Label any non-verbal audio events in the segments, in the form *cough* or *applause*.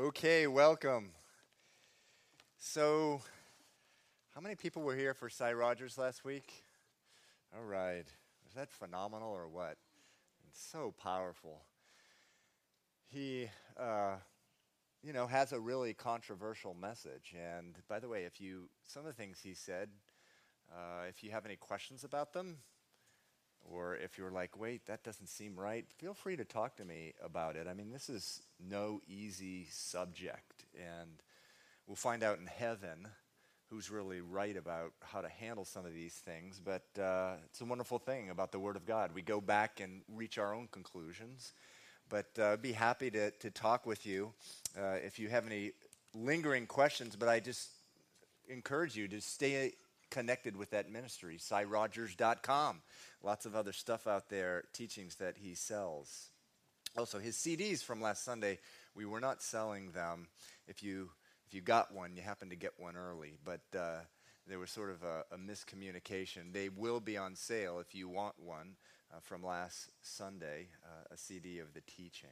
Okay, welcome. So, how many people were here for Cy Rogers last week? All right. Was that phenomenal or what? It's so powerful. He, uh, you know, has a really controversial message. And by the way, if you, some of the things he said, uh, if you have any questions about them, or if you're like, wait, that doesn't seem right, feel free to talk to me about it. I mean, this is no easy subject. And we'll find out in heaven who's really right about how to handle some of these things. But uh, it's a wonderful thing about the Word of God. We go back and reach our own conclusions. But uh, be happy to, to talk with you uh, if you have any lingering questions. But I just encourage you to stay connected with that ministry, cyrogers.com. Lots of other stuff out there, teachings that he sells. Also, his CDs from last Sunday, we were not selling them. If you if you got one, you happened to get one early, but uh, there was sort of a, a, miscommunication. They will be on sale if you want one uh, from last Sunday, uh, a CD of the teaching.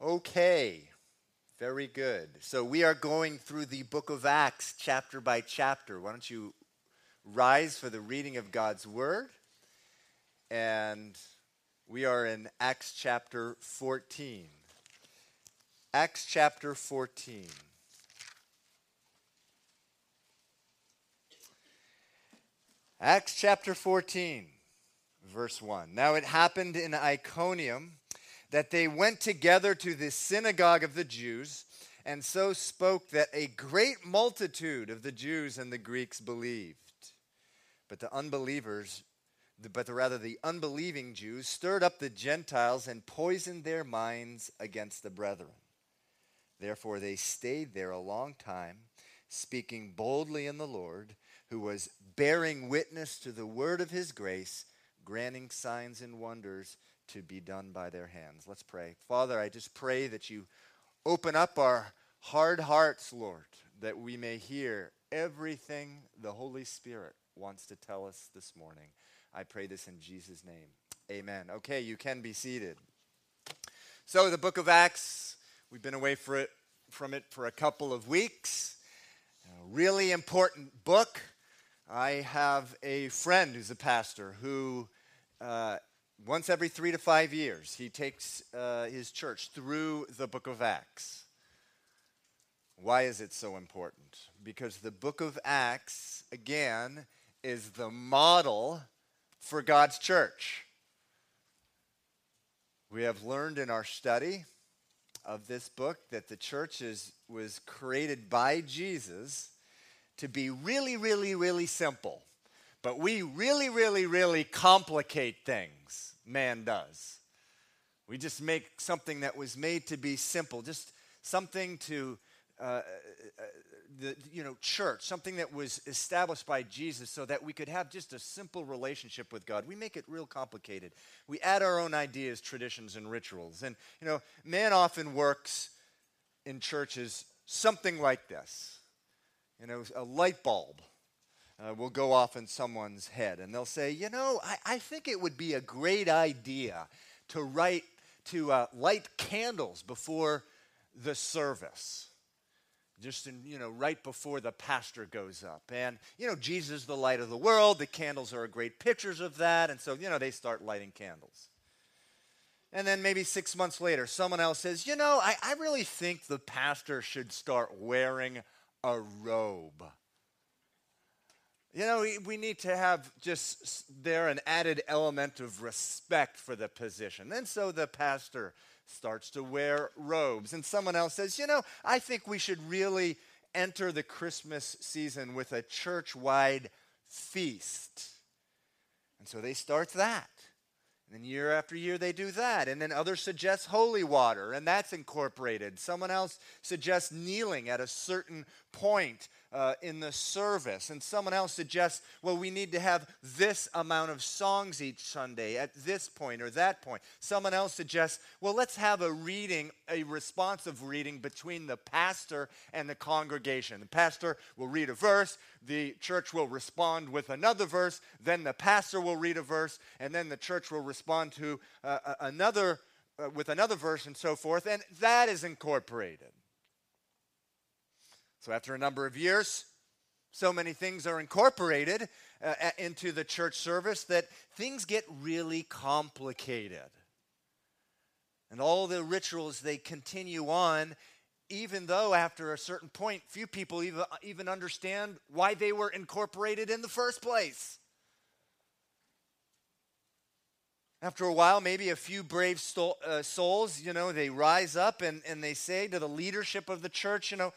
Okay, very good. So we are going through the book of Acts chapter by chapter. Why don't you rise for the reading of God's word? And we are in Acts chapter 14. Acts chapter 14. Acts chapter 14, verse 1. Now it happened in Iconium that they went together to the synagogue of the Jews and so spoke that a great multitude of the Jews and the Greeks believed. But the unbelievers, but the, rather the unbelieving Jews, stirred up the Gentiles and poisoned their minds against the brethren. Therefore they stayed there a long time, speaking boldly in the Lord, who was bearing witness to the word of his grace, granting signs and wonders to be done by their hands. Let's pray. Father, I just pray that you open up our hard hearts, Lord, that we may hear everything the Holy Spirit wants to tell us this morning. I pray this in Jesus' name. Amen. Okay, you can be seated. So, the book of Acts, we've been away it, from it for a couple of weeks. A really important book. I have a friend who's a pastor who uh, once every three to five years, he takes uh, his church through the book of Acts. Why is it so important? Because the book of Acts, again, is the model for God's church. We have learned in our study of this book that the church is, was created by Jesus to be really, really, really simple. But we really, really, really complicate things man does. We just make something that was made to be simple, just something to uh, uh, the you know church, something that was established by Jesus, so that we could have just a simple relationship with God. We make it real complicated. We add our own ideas, traditions, and rituals. And you know, man often works in churches something like this. You know, a light bulb uh, will go off in someone's head and they'll say, you know, I, I think it would be a great idea to write, to uh, light candles before the service. Just in, you know, right before the pastor goes up. And, you know, Jesus the light of the world. The candles are great pictures of that. And so, you know, they start lighting candles. And then maybe six months later, someone else says, you know, I, I really think the pastor should start wearing a robe. You know, we, need to have just there an added element of respect for the position. And so the pastor starts to wear robes. And someone else says, you know, I think we should really enter the Christmas season with a church wide feast. And so they start that. And then year after year they do that. And then others suggest holy water, and that's incorporated. Someone else suggests kneeling at a certain point uh, in the service. And someone else suggests, well, we need to have this amount of songs each Sunday at this point or that point. Someone else suggests, well, let's have a reading, a responsive reading between the pastor and the congregation. The pastor will read a verse, the church will respond with another verse, then the pastor will read a verse, and then the church will respond to uh, another uh, with another verse and so forth, and that is incorporated. So after a number of years, so many things are incorporated uh, into the church service that things get really complicated. And all the rituals, they continue on, even though after a certain point, few people even, even understand why they were incorporated in the first place. After a while, maybe a few brave uh, souls, you know, they rise up and, and they say to the leadership of the church, you know,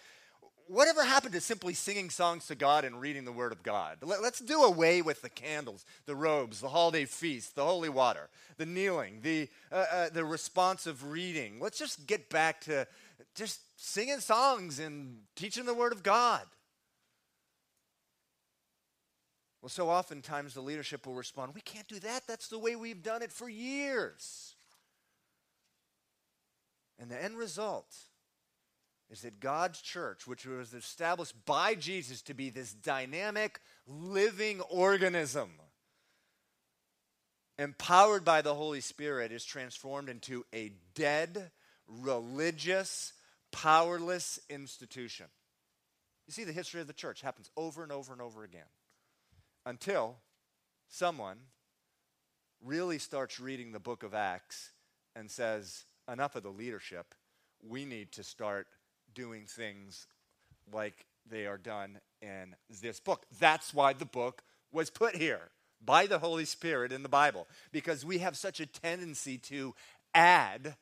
whatever happened to simply singing songs to God and reading the Word of God? Let, us do away with the candles, the robes, the holiday feast, the holy water, the kneeling, the, uh, uh, the responsive reading. Let's just get back to just singing songs and teaching the Word of God. Well, so oftentimes the leadership will respond, We can't do that. That's the way we've done it for years. And the end result is that God's church, which was established by Jesus to be this dynamic, living organism, empowered by the Holy Spirit, is transformed into a dead, religious, powerless institution. You see, the history of the church happens over and over and over again until someone really starts reading the book of Acts and says, enough of the leadership. We need to start doing things like they are done in this book. That's why the book was put here by the Holy Spirit in the Bible, because we have such a tendency to add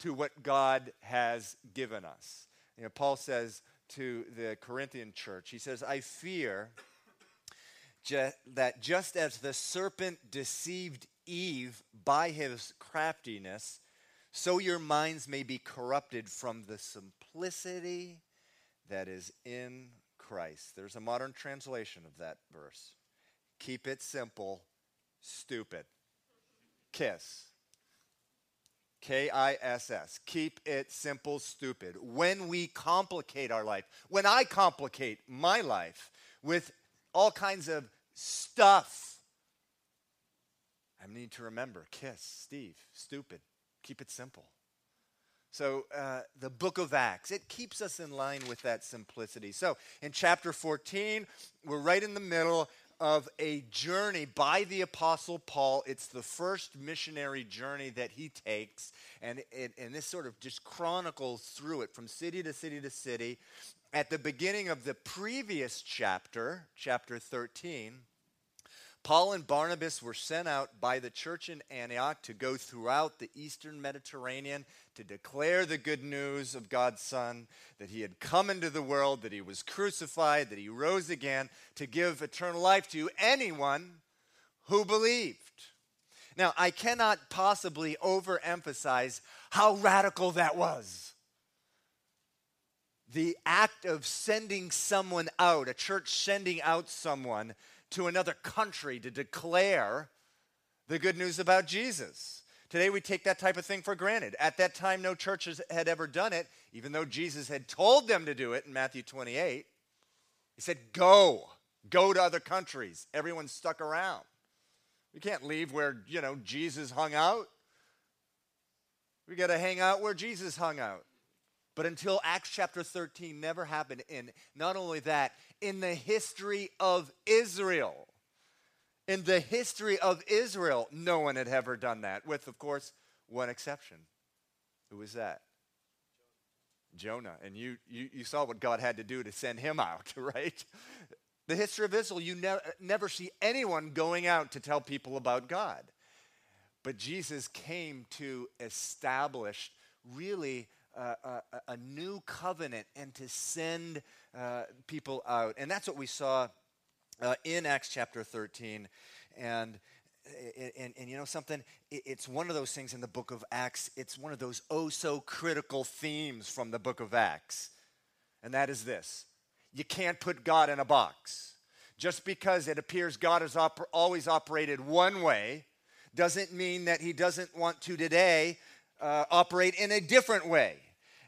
to what God has given us. You know, Paul says to the Corinthian church, he says, I fear ju- that just as the serpent deceived Eve by his craftiness, so your minds may be corrupted from the simplicity that is in Christ. There's a modern translation of that verse. Keep it simple, stupid. Kiss. K I S S. Keep it simple, stupid. When we complicate our life, when I complicate my life with all kinds of stuff, I need to remember kiss, Steve, stupid. Keep it simple. So, uh, the book of Acts, it keeps us in line with that simplicity. So, in chapter 14, we're right in the middle of a journey by the Apostle Paul. It's the first missionary journey that he takes, and, it, and this sort of just chronicles through it from city to city to city. At the beginning of the previous chapter, chapter 13, Paul and Barnabas were sent out by the church in Antioch to go throughout the eastern Mediterranean to declare the good news of God's Son, that he had come into the world, that he was crucified, that he rose again, to give eternal life to anyone who believed. Now, I cannot possibly overemphasize how radical that was. The act of sending someone out, a church sending out someone to another country to declare the good news about Jesus. Today we take that type of thing for granted. At that time, no churches had ever done it, even though Jesus had told them to do it in Matthew 28. He said, Go, go to other countries. Everyone stuck around. We can't leave where, you know, Jesus hung out. We got to hang out where Jesus hung out. But until Acts chapter 13 never happened. And not only that, in the history of Israel, in the history of Israel, no one had ever done that, with, of course, one exception. Who was that? Jonah. And you, you, you saw what God had to do to send him out, *laughs* right? The history of Israel, you ne- never see anyone going out to tell people about God. But Jesus came to establish really a, new covenant and to send uh, people out. And that's what we saw uh, in Acts chapter 13. And, and, and you know something? It's one of those things in the book of Acts, it's one of those oh so critical themes from the book of Acts. And that is this you can't put God in a box. Just because it appears God has op- always operated one way doesn't mean that he doesn't want to today uh, operate in a different way.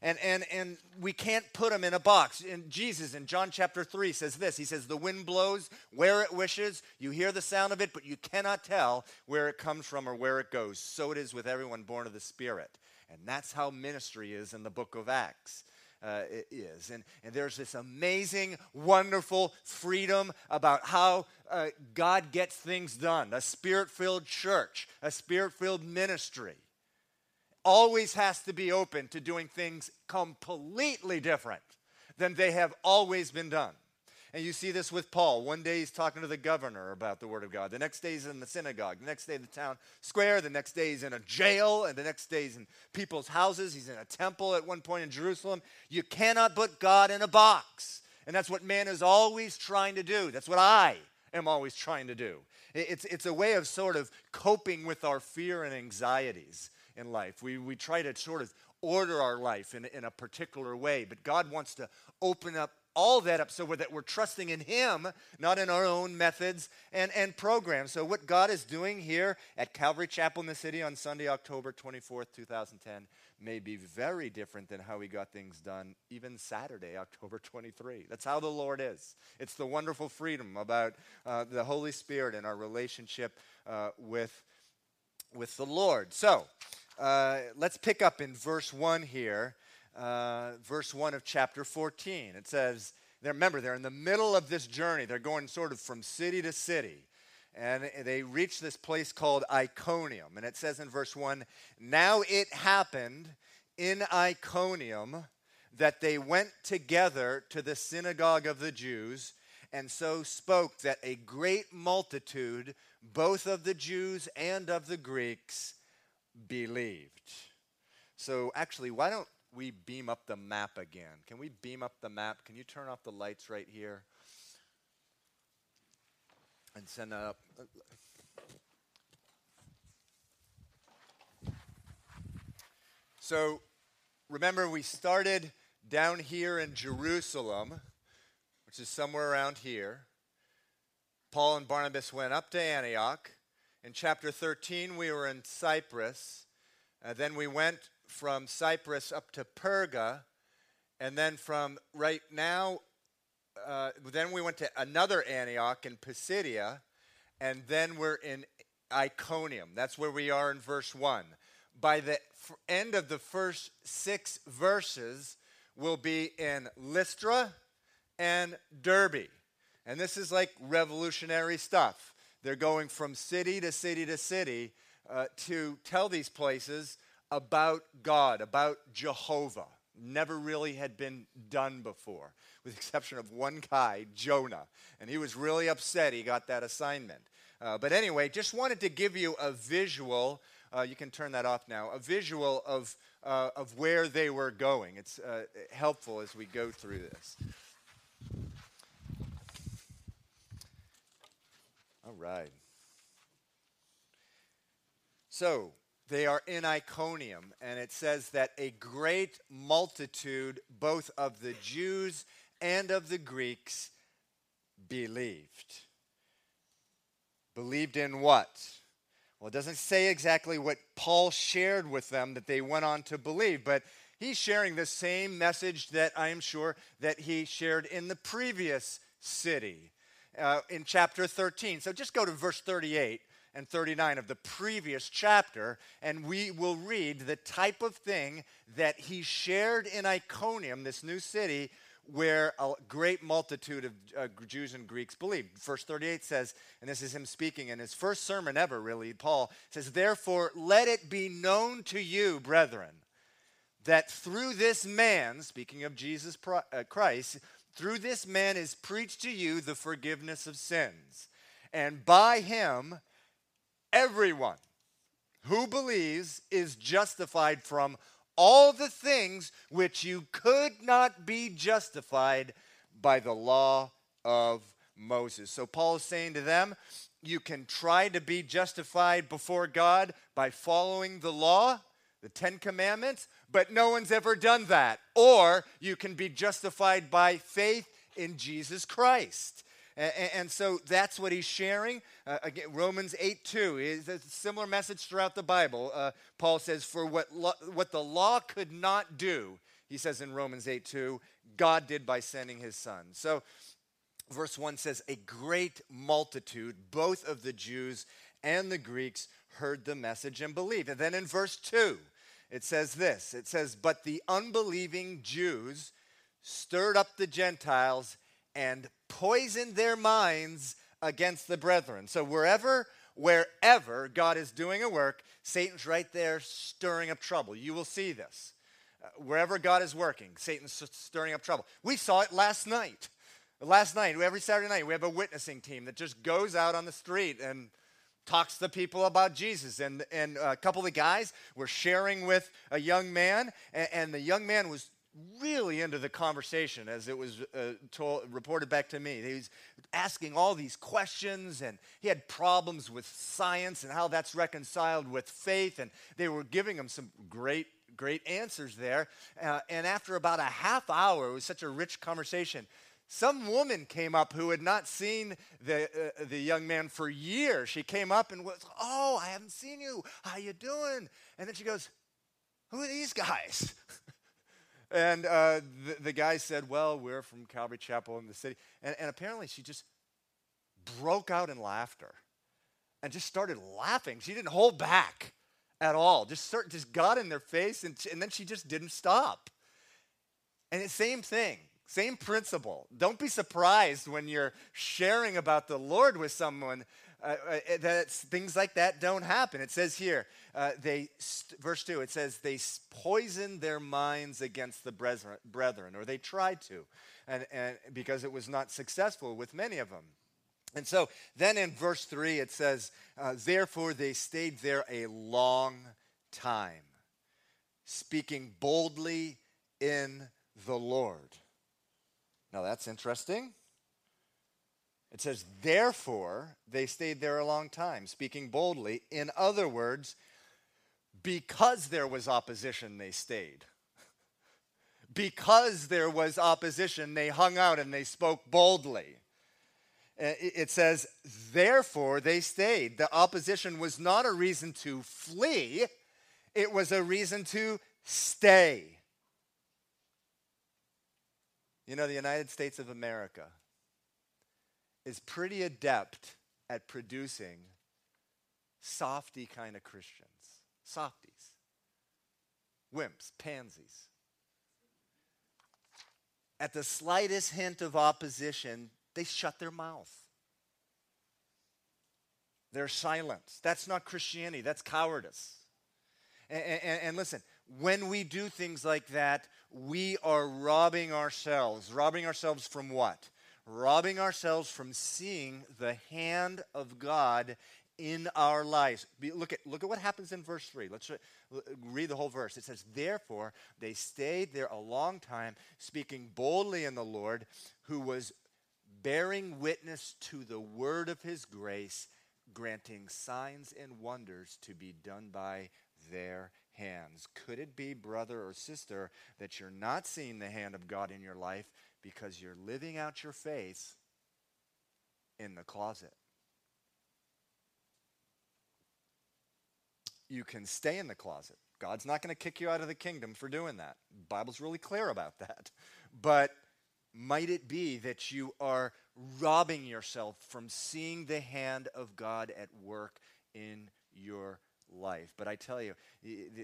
And, and, and we can't put them in a box. And Jesus in John chapter 3 says this He says, The wind blows where it wishes. You hear the sound of it, but you cannot tell where it comes from or where it goes. So it is with everyone born of the Spirit. And that's how ministry is in the book of Acts. Uh, is. And, and there's this amazing, wonderful freedom about how uh, God gets things done. A spirit filled church, a spirit filled ministry always has to be open to doing things completely different than they have always been done. And you see this with Paul. One day he's talking to the governor about the Word of God. The next day he's in the synagogue. The next day, in the town square. The next day he's in a jail. And the next day he's in people's houses. He's in a temple at one point in Jerusalem. You cannot put God in a box. And that's what man is always trying to do. That's what I am always trying to do. It's, it's a way of sort of coping with our fear and anxieties in life. We, we try to sort of order our life in, in a particular way, but God wants to open up all that up so we're, that we're trusting in Him, not in our own methods and, and programs. So, what God is doing here at Calvary Chapel in the city on Sunday, October 24th, 2010, may be very different than how He got things done even Saturday, October 23. That's how the Lord is. It's the wonderful freedom about uh, the Holy Spirit and our relationship uh, with, with the Lord. So, uh, let's pick up in verse 1 here, uh, verse 1 of chapter 14. It says, remember, they're in the middle of this journey. They're going sort of from city to city. And they reach this place called Iconium. And it says in verse 1 Now it happened in Iconium that they went together to the synagogue of the Jews and so spoke that a great multitude, both of the Jews and of the Greeks, believed. So, actually, why don't we beam up the map again? Can we beam up the map? Can you turn off the lights right here? And send that up. So, remember, we started down here in Jerusalem, which is somewhere around here. Paul and Barnabas went up to Antioch. In chapter 13, we were in Cyprus. Uh, then we went from Cyprus up to Perga. And then from right now, uh, then we went to another Antioch in Pisidia. And then we're in Iconium. That's where we are in verse 1. By the f- end of the first six verses, we'll be in Lystra and Derbe. And this is like revolutionary stuff. They're going from city to city to city uh, to tell these places about God, about Jehovah. Never really had been done before, with the exception of one guy, Jonah. And he was really upset he got that assignment. Uh, but anyway, just wanted to give you a visual. Uh, you can turn that off now. A visual of, uh, of where they were going. It's uh, helpful as we go through this. All right. So they are in Iconium, and it says that a great multitude, both of the Jews and of the Greeks, believed. Believed in what? Well, it doesn't say exactly what Paul shared with them that they went on to believe, but he's sharing the same message that I am sure that he shared in the previous city uh, in chapter 13. So just go to verse 38 and 39 of the previous chapter, and we will read the type of thing that he shared in Iconium, this new city, where a great multitude of uh, Jews and Greeks believed. Verse 38 says, and this is him speaking in his first sermon ever, really, Paul says, Therefore, let it be known to you, brethren, that through this man, speaking of Jesus uh, Christ, through this man is preached to you the forgiveness of sins. And by him, everyone who believes is justified from all the things which you could not be justified by the law of Moses. So Paul is saying to them, you can try to be justified before God by following the law, the Ten Commandments, but no one's ever done that. Or you can be justified by faith in Jesus Christ. And, so that's what he's sharing. Uh, again, Romans 8 2 is a similar message throughout the Bible. Uh, Paul says, For what, lo- what the law could not do, he says in Romans 8 2, God did by sending his son. So, verse 1 says, A great multitude, both of the Jews and the Greeks, heard the message and believed. And then in verse 2, it says this it says, But the unbelieving Jews stirred up the Gentiles and poisoned their minds against the brethren. So wherever wherever God is doing a work, Satan's right there stirring up trouble. You will see this. Uh, wherever God is working, Satan's stirring up trouble. We saw it last night. Last night, every Saturday night, we have a witnessing team that just goes out on the street and talks to people about Jesus. And, and a couple of the guys were sharing with a young man, and, and the young man was really into the conversation as it was uh, told, reported back to me. He was asking all these questions and he had problems with science and how that's reconciled with faith. And they were giving him some great, great answers there. Uh, and after about a half hour, it was such a rich conversation. Some woman came up who had not seen the, uh, the young man for years. She came up and was, oh, I haven't seen you. How you doing? And then she goes, who are these guys? *laughs* And uh, the, the, guy said, Well, we're from Calvary Chapel in the city. And, and apparently she just broke out in laughter and just started laughing. She didn't hold back at all, just, start, just got in their face, and, and then she just didn't stop. And the same thing, same principle. Don't be surprised when you're sharing about the Lord with someone uh, uh, that things like that don't happen. It says here, uh, they st- verse two. It says they poisoned their minds against the brethren, or they tried to, and, and because it was not successful with many of them. And so then in verse three it says, uh, therefore they stayed there a long time, speaking boldly in the Lord. Now that's interesting. It says, therefore, they stayed there a long time, speaking boldly. In other words, because there was opposition, they stayed. *laughs* because there was opposition, they hung out and they spoke boldly. Uh, it says, therefore, they stayed. The opposition was not a reason to flee, it was a reason to stay. You know, the United States of America is pretty adept at producing softy kind of Christians. Softies. Wimps, pansies. At the slightest hint of opposition, they shut their mouth. They're silent. That's not Christianity, that's cowardice. And, and, and, listen, when we do things like that, we are robbing ourselves. Robbing ourselves from what? robbing ourselves from seeing the hand of God in our lives. Look at, look at what happens in verse 3. Let's uh, read the whole verse. It says, Therefore, they stayed there a long time, speaking boldly in the Lord, who was bearing witness to the word of his grace, granting signs and wonders to be done by their hands. Could it be, brother or sister, that you're not seeing the hand of God in your life? because you're living out your faith in the closet. You can stay in the closet. God's not going to kick you out of the kingdom for doing that. The Bible's really clear about that. But might it be that you are robbing yourself from seeing the hand of God at work in your life. But I tell you,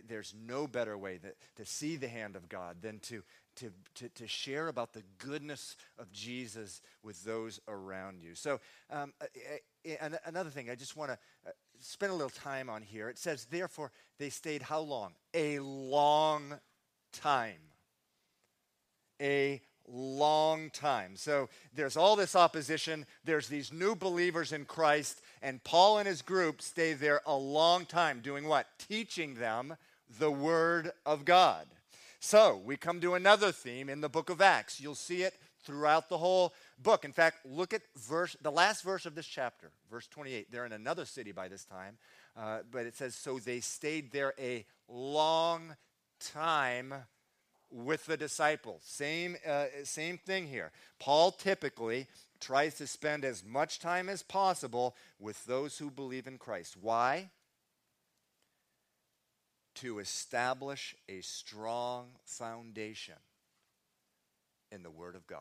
there's no better way that, to see the hand of God than to, to, to, to share about the goodness of Jesus with those around you. So, um, another thing I just want to uh, spend a little time on here. It says, therefore, they stayed how long? A long time. A long time. So there's all this opposition. There's these new believers in Christ, and Paul and his group stay there a long time doing what? Teaching them the Word of God. So we come to another theme in the book of Acts. You'll see it throughout the whole book. In fact, look at verse, the last verse of this chapter, verse 28. They're in another city by this time, uh, but it says, So they stayed there a long time with the disciples. Same, uh, same thing here. Paul typically tries to spend as much time as possible with those who believe in Christ. Why? to establish a strong foundation in the Word of God.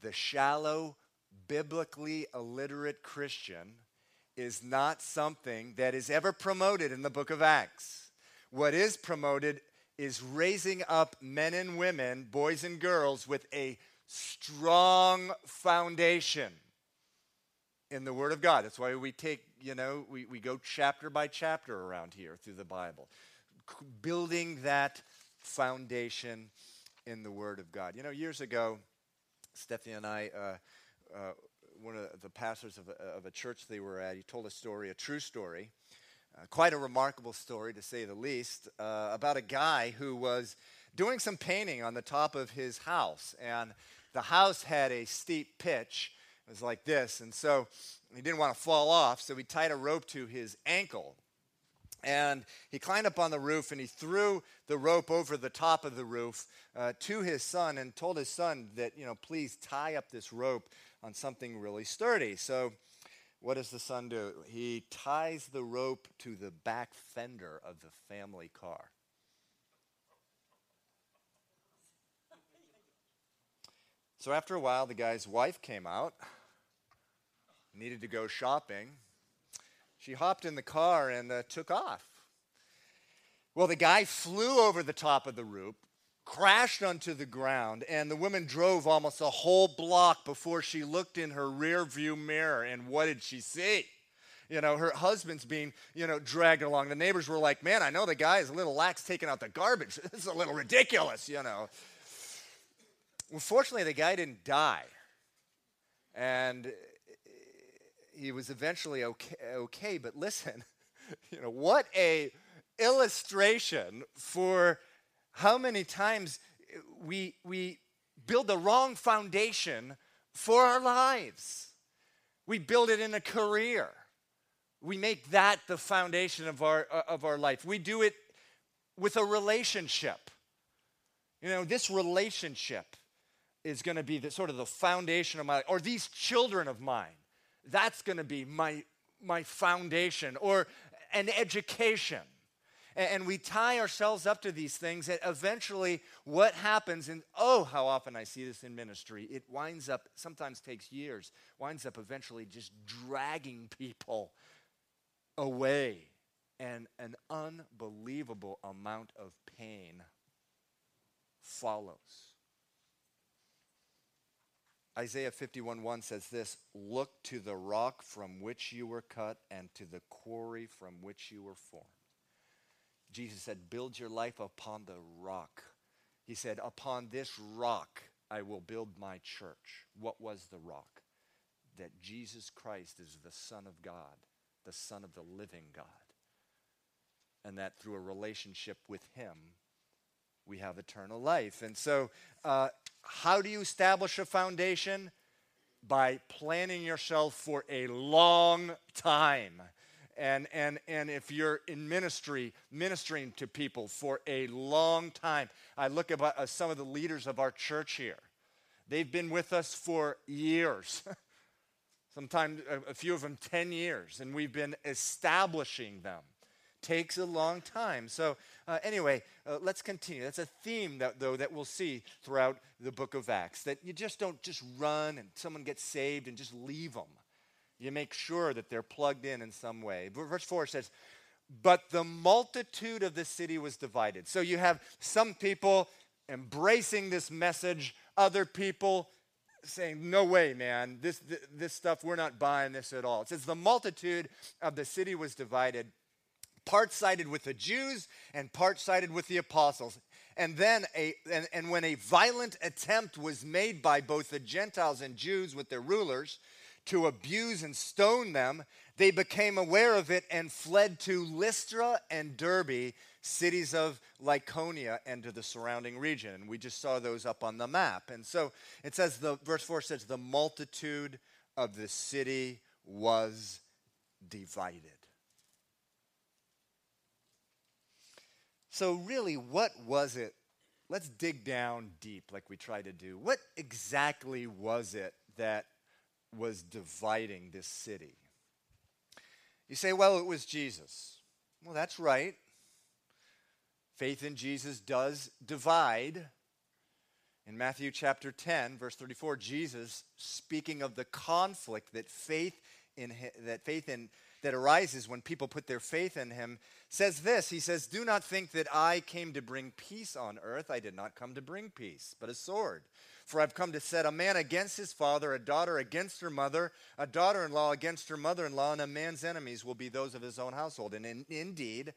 The shallow, biblically illiterate Christian is not something that is ever promoted in the book of Acts. What is promoted is raising up men and women, boys and girls, with a strong foundation in the Word of God. That's why we take, you know, we, we go chapter by chapter around here through the Bible, building that foundation in the Word of God. You know, years ago, Stephanie and I, uh, uh, one of the pastors of a, of a, church they were at, he told a story, a true story, uh, quite a remarkable story to say the least, uh, about a guy who was doing some painting on the top of his house. And the house had a steep pitch. It was like this. And so he didn't want to fall off, so he tied a rope to his ankle. And he climbed up on the roof and he threw the rope over the top of the roof uh, to his son and told his son that, you know, please tie up this rope on something really sturdy. So, what does the son do? He ties the rope to the back fender of the family car. So after a while, the guy's wife came out, needed to go shopping. She hopped in the car and uh, took off. Well, the guy flew over the top of the roof, crashed onto the ground, and the woman drove almost a whole block before she looked in her rear view mirror. And what did she see? You know, her husband's being, you know, dragged along. The neighbors were like, man, I know the guy is a little lax taking out the garbage. *laughs* This is a little ridiculous, you know. Well, fortunately, the guy didn't die. And he was eventually okay, okay but listen, *laughs* you know, what a illustration for how many times we, we build the wrong foundation for our lives. We build it in a career. We make that the foundation of our, uh, of our life. We do it with a relationship. You know, this relationship is going to be the sort of the foundation of my life, or these children of mine. That's going to be my my foundation, or an education. And we tie ourselves up to these things, and eventually, what happens, and oh, how often I see this in ministry, it winds up, sometimes takes years, winds up eventually just dragging people away. And an unbelievable amount of pain follows. Isaiah 51 1 says this Look to the rock from which you were cut and to the quarry from which you were formed. Jesus said, Build your life upon the rock. He said, Upon this rock I will build my church. What was the rock? That Jesus Christ is the Son of God, the Son of the living God. And that through a relationship with Him, we have eternal life. And so, uh, how do you establish a foundation? By planning yourself for a long time. And, and, and if you're in ministry, ministering to people for a long time, I look at uh, some of the leaders of our church here. They've been with us for years, *laughs* sometimes a, a few of them 10 years, and we've been establishing them takes a long time. So, uh, anyway, uh, let's continue. That's a theme, that, though, that we'll see throughout the book of Acts that you just don't just run and someone gets saved and just leave them. You make sure that they're plugged in in some way. Verse 4 says, But the multitude of the city was divided. So you have some people embracing this message, other people saying, No way, man, this, this, stuff, we're not buying this at all. It says, The multitude of the city was divided part sided with the Jews and part sided with the apostles. And then, a, and, and when a violent attempt was made by both the Gentiles and Jews with their rulers to abuse and stone them, they became aware of it and fled to Lystra and Derbe, cities of Lycaonia, and to the surrounding region. And we just saw those up on the map. And so it says, the verse 4 says, the multitude of the city was divided. So, really, what was it? Let's dig down deep like we try to do. What exactly was it that was dividing this city? You say, well, it was Jesus. Well, that's right. Faith in Jesus does divide. In Matthew chapter 10, verse 34, Jesus, speaking of the conflict that faith in that faith in that arises when people put their faith in him, says this. He says, "Do not think that I came to bring peace on earth. I did not come to bring peace, but a sword. For I've come to set a man against his father, a daughter against her mother, a daughter-in-law against her mother-in-law, and a man's enemies will be those of his own household." And in, indeed,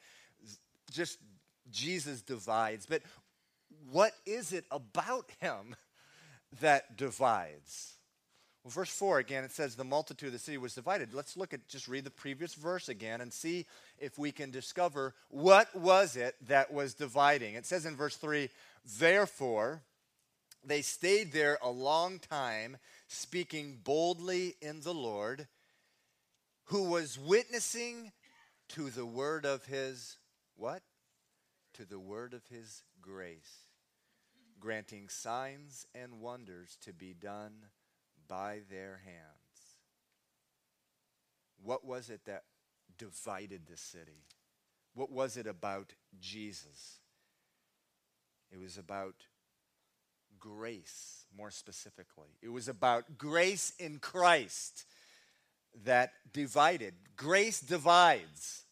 just Jesus divides. But what is it about him *laughs* that divides? Well, verse 4 again, it says, The multitude of the city was divided. Let's look at, just read the previous verse again and see if we can discover what was it that was dividing. It says in verse 3, Therefore, they stayed there a long time, speaking boldly in the Lord, who was witnessing to the word of his what? To the word of his grace, granting signs and wonders to be done by their hands. What was it that divided the city? What was it about Jesus? It was about grace, more specifically. It was about grace in Christ that divided. Grace divides.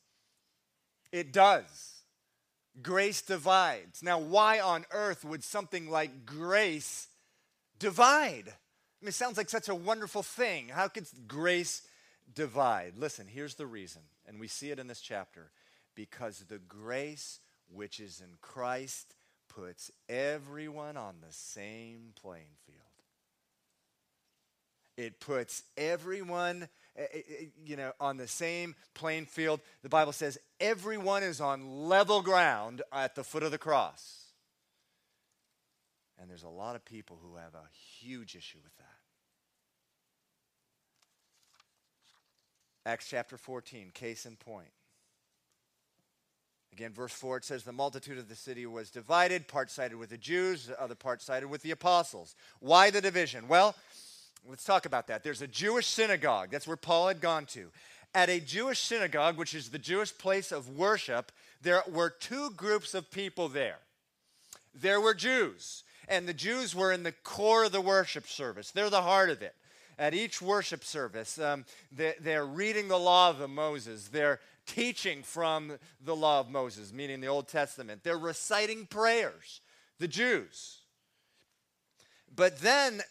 It does. Grace divides. Now, why on earth would something like grace divide? I mean, it sounds like such a wonderful thing. How could grace divide? Listen, here's the reason, and we see it in this chapter because the grace which is in Christ puts everyone on the same playing field. It puts everyone eh, eh, eh, you know on the same playing field. The Bible says everyone is on level ground at the foot of the cross. And there's a lot of people who have a huge issue with that. Acts chapter 14, case in point. Again, verse 4, it says, The multitude of the city was divided. Part sided with the Jews, the other part sided with the apostles. Why the division? Well, let's talk about that. There's a Jewish synagogue. That's where Paul had gone to. At a Jewish synagogue, which is the Jewish place of worship, there were two groups of people there. There were Jews, and the Jews were in the core of the worship service, they're the heart of it at each worship service, um, they, they're reading the law of Moses. They're teaching from the law of Moses, meaning the Old Testament. They're reciting prayers, the Jews. But then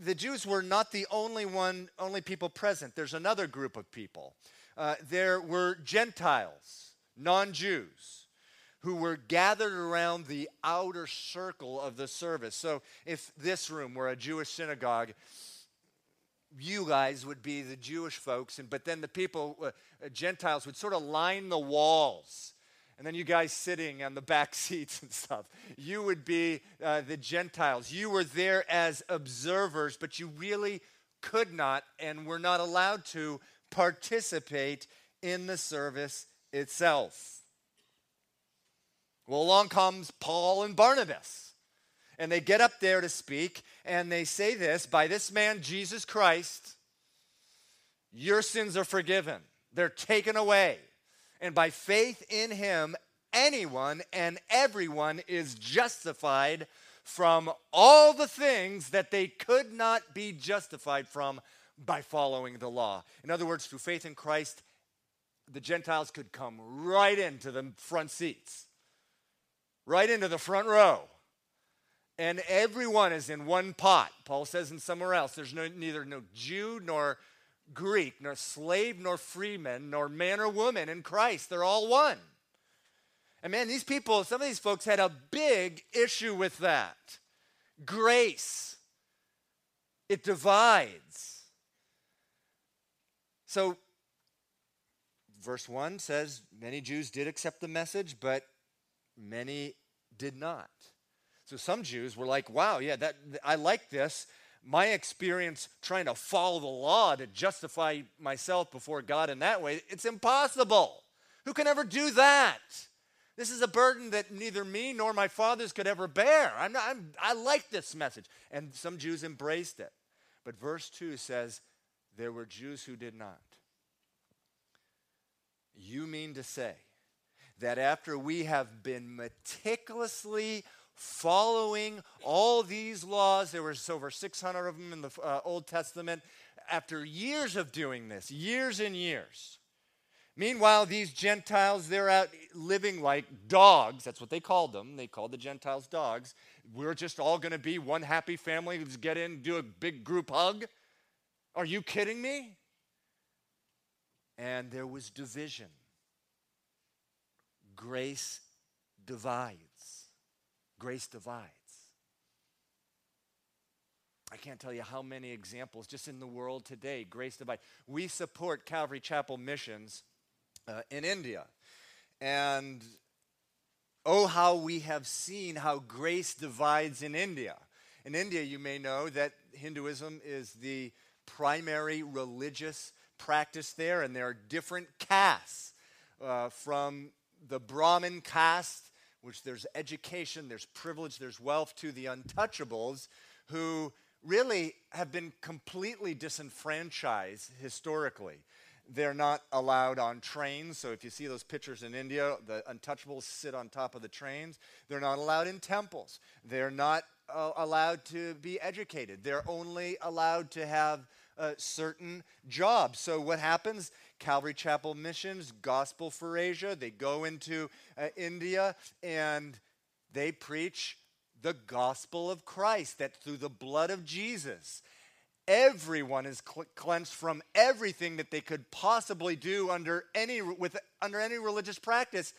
the Jews were not the only one, only people present. There's another group of people. Uh, there were Gentiles, non Jews, who were gathered around the outer circle of the service. So if this room were a Jewish synagogue, you guys would be the Jewish folks, and but then the people, uh, uh, Gentiles, would sort of line the walls. And then you guys sitting on the *laughs* back seats and stuff. You would be uh, the Gentiles. You were there as observers, but you really could not and were not allowed to participate in the service itself. Well, along comes Paul and Barnabas and they get up there to speak, and they say this by this man, Jesus Christ, your sins are forgiven, they're taken away. And by faith in him, anyone and everyone is justified from all the things that they could not be justified from by following the law. In other words, through faith in Christ, the Gentiles could come right into the front seats, right into the front row and everyone is in one pot. Paul says in somewhere else, there's no, neither no Jew nor Greek, nor slave nor freeman, nor man or woman in Christ. They're all one. And man, these people, some of these folks had a big issue with that. Grace, it divides. So, verse 1 says many Jews did accept the message, but many did not. So some Jews were like, wow, yeah, that I like this. My experience trying to follow the law to justify myself before God in that way, it's impossible. Who can ever do that? This is a burden that neither me nor my fathers could ever bear. I'm not, I'm, I like this message. And some Jews embraced it. But verse 2 says, there were Jews who did not. You mean to say that after we have been meticulously following all these laws, there was over 600 of them in the uh, Old Testament, after years of doing this, years and years, Meanwhile, these Gentiles, they're out living like dogs. That's what they called them. They called the Gentiles dogs. We're just all going to be one happy family. Let's get in, do a big group hug. Are you kidding me? And there was division. Grace divides. Grace divides. I can't tell you how many examples just in the world today, grace divides. We support Calvary Chapel missions uh, in India. And oh, how we have seen how grace divides in India. In India, you may know that Hinduism is the primary religious practice there, and there are different castes uh, from the Brahmin caste, which there's education, there's privilege, there's wealth, to the untouchables, who really have been completely disenfranchised historically. They're not allowed on trains. So if you see those pictures in India, the untouchables sit on top of the trains. They're not allowed in temples. They're not uh, allowed to be educated. They're only allowed to have uh, certain jobs. So what happens? Calvary Chapel Missions, Gospel for Asia, they go into uh, India and they preach the gospel of Christ, that through the blood of Jesus, everyone is cl- cleansed from everything that they could possibly do under any with under any religious practice.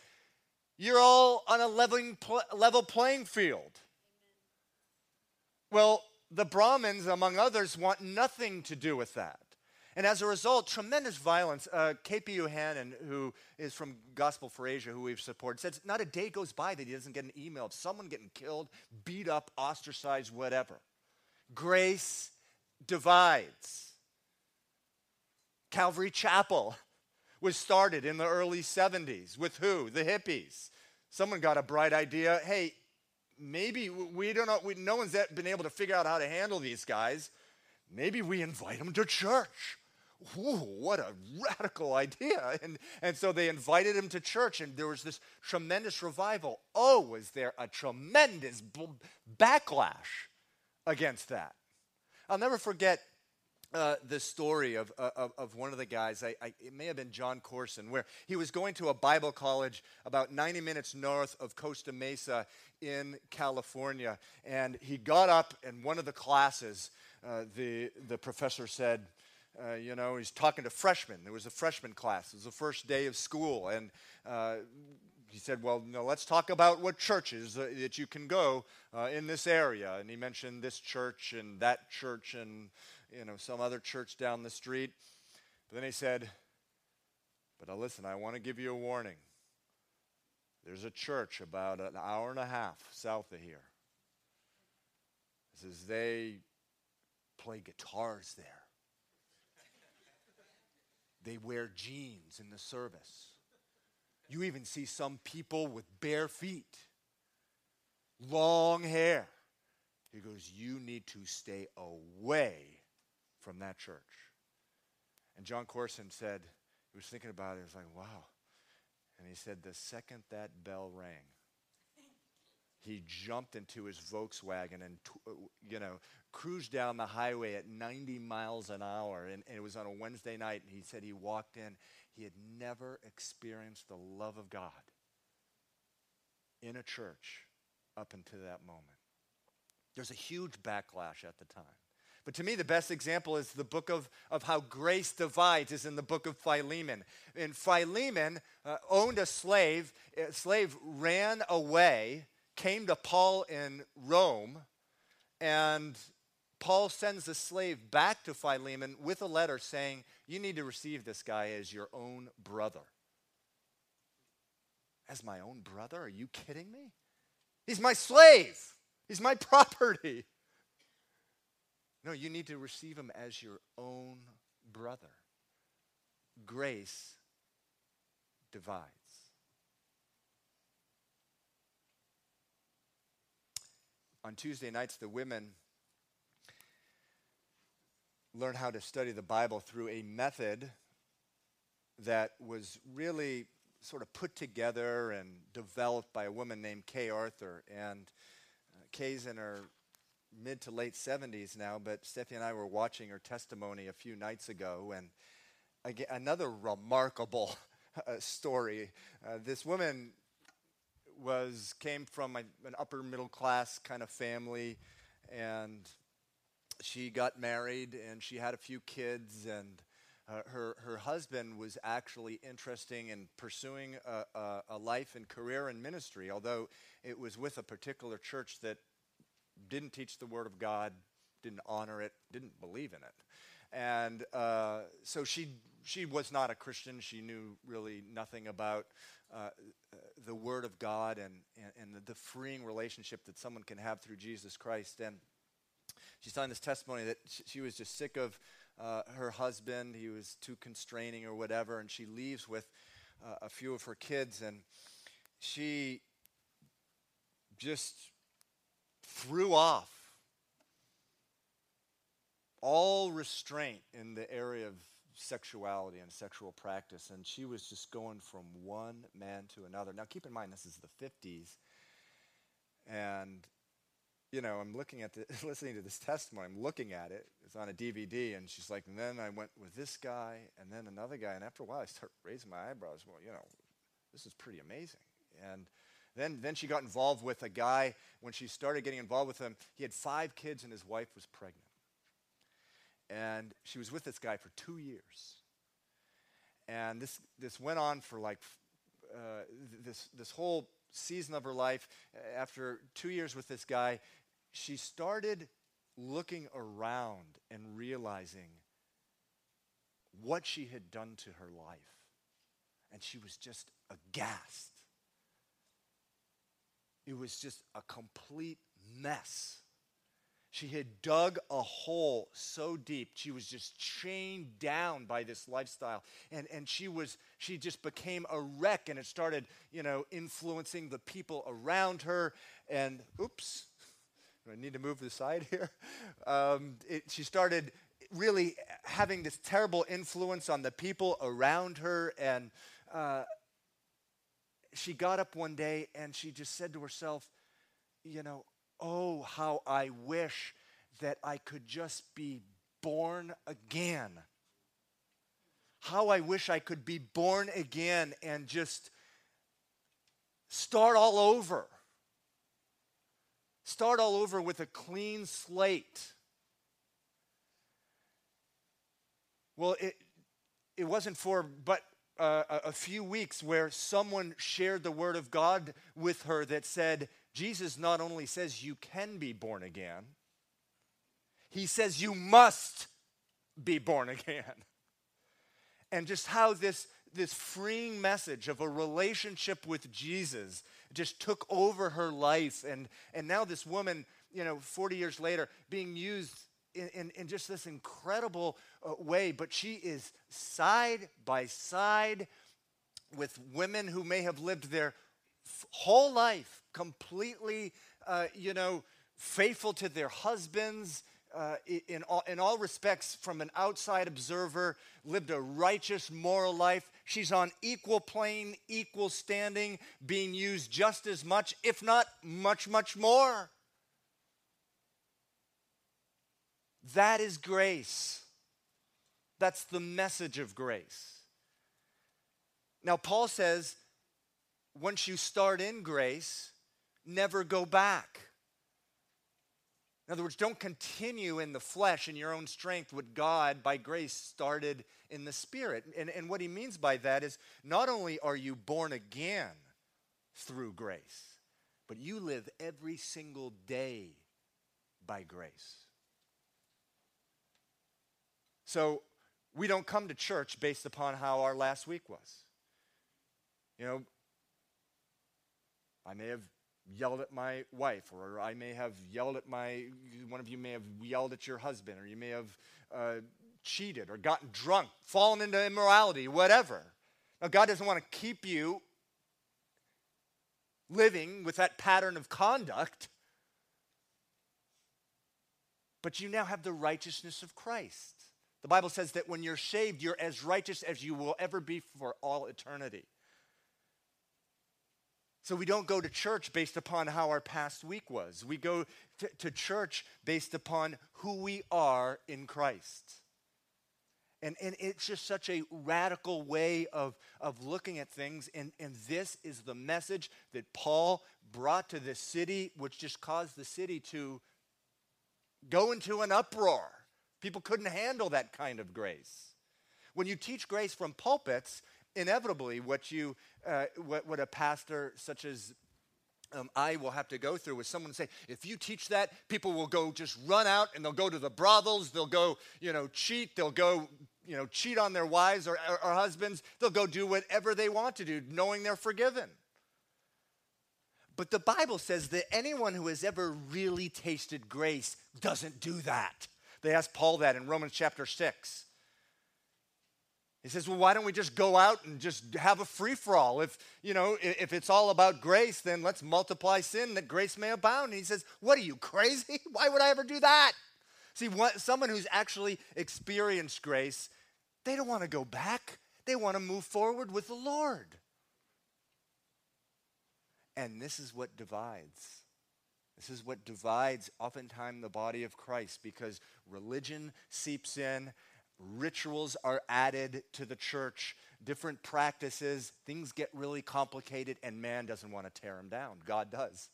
You're all on a leveling pl- level playing field. Well the brahmins among others want nothing to do with that and as a result tremendous violence uh, kp Yohannan, who is from gospel for asia who we've supported says not a day goes by that he doesn't get an email of someone getting killed beat up ostracized whatever grace divides. Calvary Chapel was started in the early 70s with who? The hippies. Someone got a bright idea. Hey, maybe we don't know, we, no one's been able to figure out how to handle these guys. Maybe we invite them to church. What a radical idea. *laughs* And, and so they invited him to church, and there was this tremendous revival. Oh, was there a tremendous backlash against that? I'll never forget uh, the story of, uh, of, of, one of the guys, I, I, it may have been John Courson, where he was going to a Bible college about 90 minutes north of Costa Mesa in California. And he got up in one of the classes, uh, the, the professor said, uh, you know, he's talking to freshmen. There was a freshman class. It was the first day of school. And uh, he said, Well, no, let's talk about what churches uh, that you can go uh, in this area. And he mentioned this church and that church and, you know, some other church down the street. But then he said, But listen, I want to give you a warning. There's a church about an hour and a half south of here. He says, They play guitars there. They wear jeans in the service. You even see some people with bare feet, long hair. He goes, You need to stay away from that church. And John Courson said, he was thinking about it, he was like, Wow. And he said, The second that bell rang, he jumped into his Volkswagen and, you know, cruised down the highway at 90 miles an hour. And, and, it was on a Wednesday night. And he said he walked in he had never experienced the love of God in a church up until that moment. There's a huge backlash at the time. But to me, the best example is the book of, of how grace divides is in the book of Philemon. And Philemon uh, owned a slave. A slave ran away, came to Paul in Rome, and Paul sends the slave back to Philemon with a letter saying, You need to receive this guy as your own brother. As my own brother? Are you kidding me? He's my slave, he's my *laughs* property. No, you need to receive him as your own brother. Grace divides. On Tuesday nights, the women learn how to study the Bible through a method that was really sort of put together and developed by a woman named Kay Arthur. And uh, Kay's in her mid to late 70s now, but Steffi and I were watching her testimony a few nights ago, and again, another remarkable *laughs* uh, story. Uh, this woman was came from an upper middle class kind of family, and she got married, and she had a few kids, and uh, her, her husband was actually interesting in pursuing a, a, a life and career in ministry, although it was with a particular church that didn't teach the Word of God, didn't honor it, didn't believe in it. And uh, so she, she was not a Christian. She knew really nothing about uh, the Word of God and, and, and the, freeing relationship that someone can have through Jesus Christ. And she's telling this testimony that she, she was just sick of uh, her husband. He was too constraining or whatever. And she leaves with uh, a few of her kids. And she just threw off all restraint in the area of sexuality and sexual practice. And she was just going from one man to another. Now, keep in mind, this is the 50s. And, you know, I'm looking at the, *laughs* listening to this testimony, I'm looking at it. It's on a DVD. And she's like, and then I went with this guy and then another guy. And after a while, I start raising my eyebrows. Well, you know, this is pretty amazing. And, then, then she got involved with a guy. When she started getting involved with him, he had five kids and his wife was pregnant. And she was with this guy for two years. And this, this went on for like uh, this, this whole season of her life. After two years with this guy, she started looking around and realizing what she had done to her life. And she was just aghast it was just a complete mess. She had dug a hole so deep. She was just chained down by this lifestyle. And, and she was, she just became a wreck and it started, you know, influencing the people around her. And oops, I need to move the side here. *laughs* Um, it, she started really having this terrible influence on the people around her. And uh, she got up one day and she just said to herself, You know, oh, how I wish that I could just be born again. How I wish I could be born again and just start all over. Start all over with a clean slate. Well, it, it wasn't for but uh, a few weeks where someone shared the word of God with her that said, Jesus not only says you can be born again, he says you must be born again. *laughs* And just how this, this freeing message of a relationship with Jesus just took over her life. And, and now, this woman, you know, 40 years later, being used in, in, in just this incredible uh, way, but she is side by side with women who may have lived their whole life completely, uh, you know, faithful to their husbands. Uh, in, all, in all respects, from an outside observer, lived a righteous, moral life. She's on equal plane, equal standing, being used just as much, if not much, much more. That is grace. That's the message of grace. Now, Paul says, once you start in grace, never go back. In other words, don't continue in the flesh in your own strength what God, by grace, started in the spirit. And, and what he means by that is not only are you born again through grace, but you live every single day by grace. So we don't come to church based upon how our last week was. You know, I may have yelled at my wife, or I may have yelled at my, one of you may have yelled at your husband, or you may have uh, cheated, or gotten drunk, fallen into immorality, whatever. Now, God doesn't want to keep you living with that pattern of conduct, but you now have the righteousness of Christ The Bible says that when you're saved, you're as righteous as you will ever be for all eternity. So we don't go to church based upon how our past week was. We go to, to church based upon who we are in Christ. And, and it's just such a radical way of, of looking at things. And, and this is the message that Paul brought to this city, which just caused the city to go into an uproar. People couldn't handle that kind of grace. When you teach grace from pulpits, inevitably what you uh, what, what a pastor such as um, I will have to go through is someone say, if you teach that, people will go just run out and they'll go to the brothels, they'll go, you know, cheat, they'll go, you know, cheat on their wives or, or, or husbands, they'll go do whatever they want to do, knowing they're forgiven. But the Bible says that anyone who has ever really tasted grace doesn't do that. They asked Paul that in Romans chapter 6. He says, well, why don't we just go out and just have a free for all? If, you know, if it's all about grace, then let's multiply sin that grace may abound. And he says, what are you, crazy? *laughs* Why would I ever do that? See, what, someone who's actually experienced grace, they don't want to go back. They want to move forward with the Lord. And this is what divides. This is what divides oftentimes the body of Christ because religion seeps in, rituals are added to the church, different practices, things get really complicated, and man doesn't want to tear them down. God does.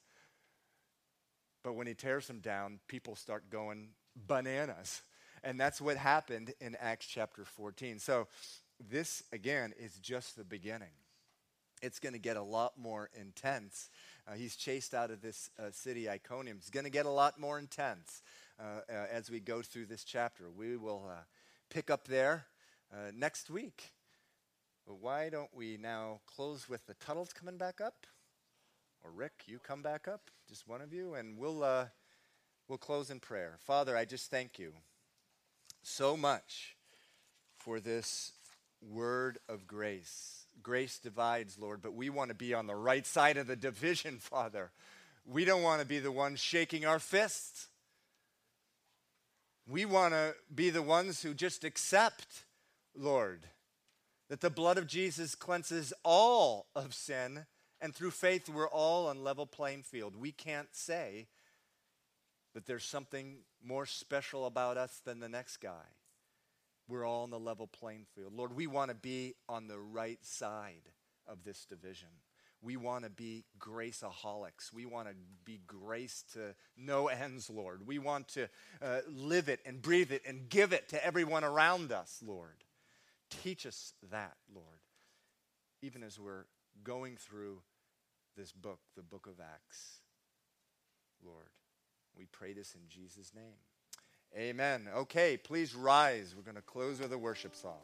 But when he tears them down, people start going bananas. And that's what happened in Acts chapter 14. So, this again is just the beginning it's going to get a lot more intense. Uh, he's chased out of this uh, city, Iconium. It's going to get a lot more intense uh, uh, as we go through this chapter. We will uh, pick up there uh, next week. But why don't we now close with the Tuttles coming back up? Or Rick, you come back up, just one of you, and we'll, uh, we'll close in prayer. Father, I just thank you so much for this word of grace grace divides, Lord, but we want to be on the right side of the division, *laughs* Father. We don't want to be the ones shaking our fists. We want to be the ones who just accept, Lord, that the blood of Jesus cleanses all of sin, and through faith we're all on level playing field. We can't say that there's something more special about us than the next guy we're all on the level playing field. Lord, we want to be on the right side of this division. We want to be graceaholics. We want to be grace to no ends, Lord. We want to uh, live it and breathe it and give it to everyone around us, Lord. Teach us that, Lord, even as we're going through this book, the book of Acts. Lord, we pray this in Jesus' name. Amen. Okay, please rise. We're going to close with a worship song.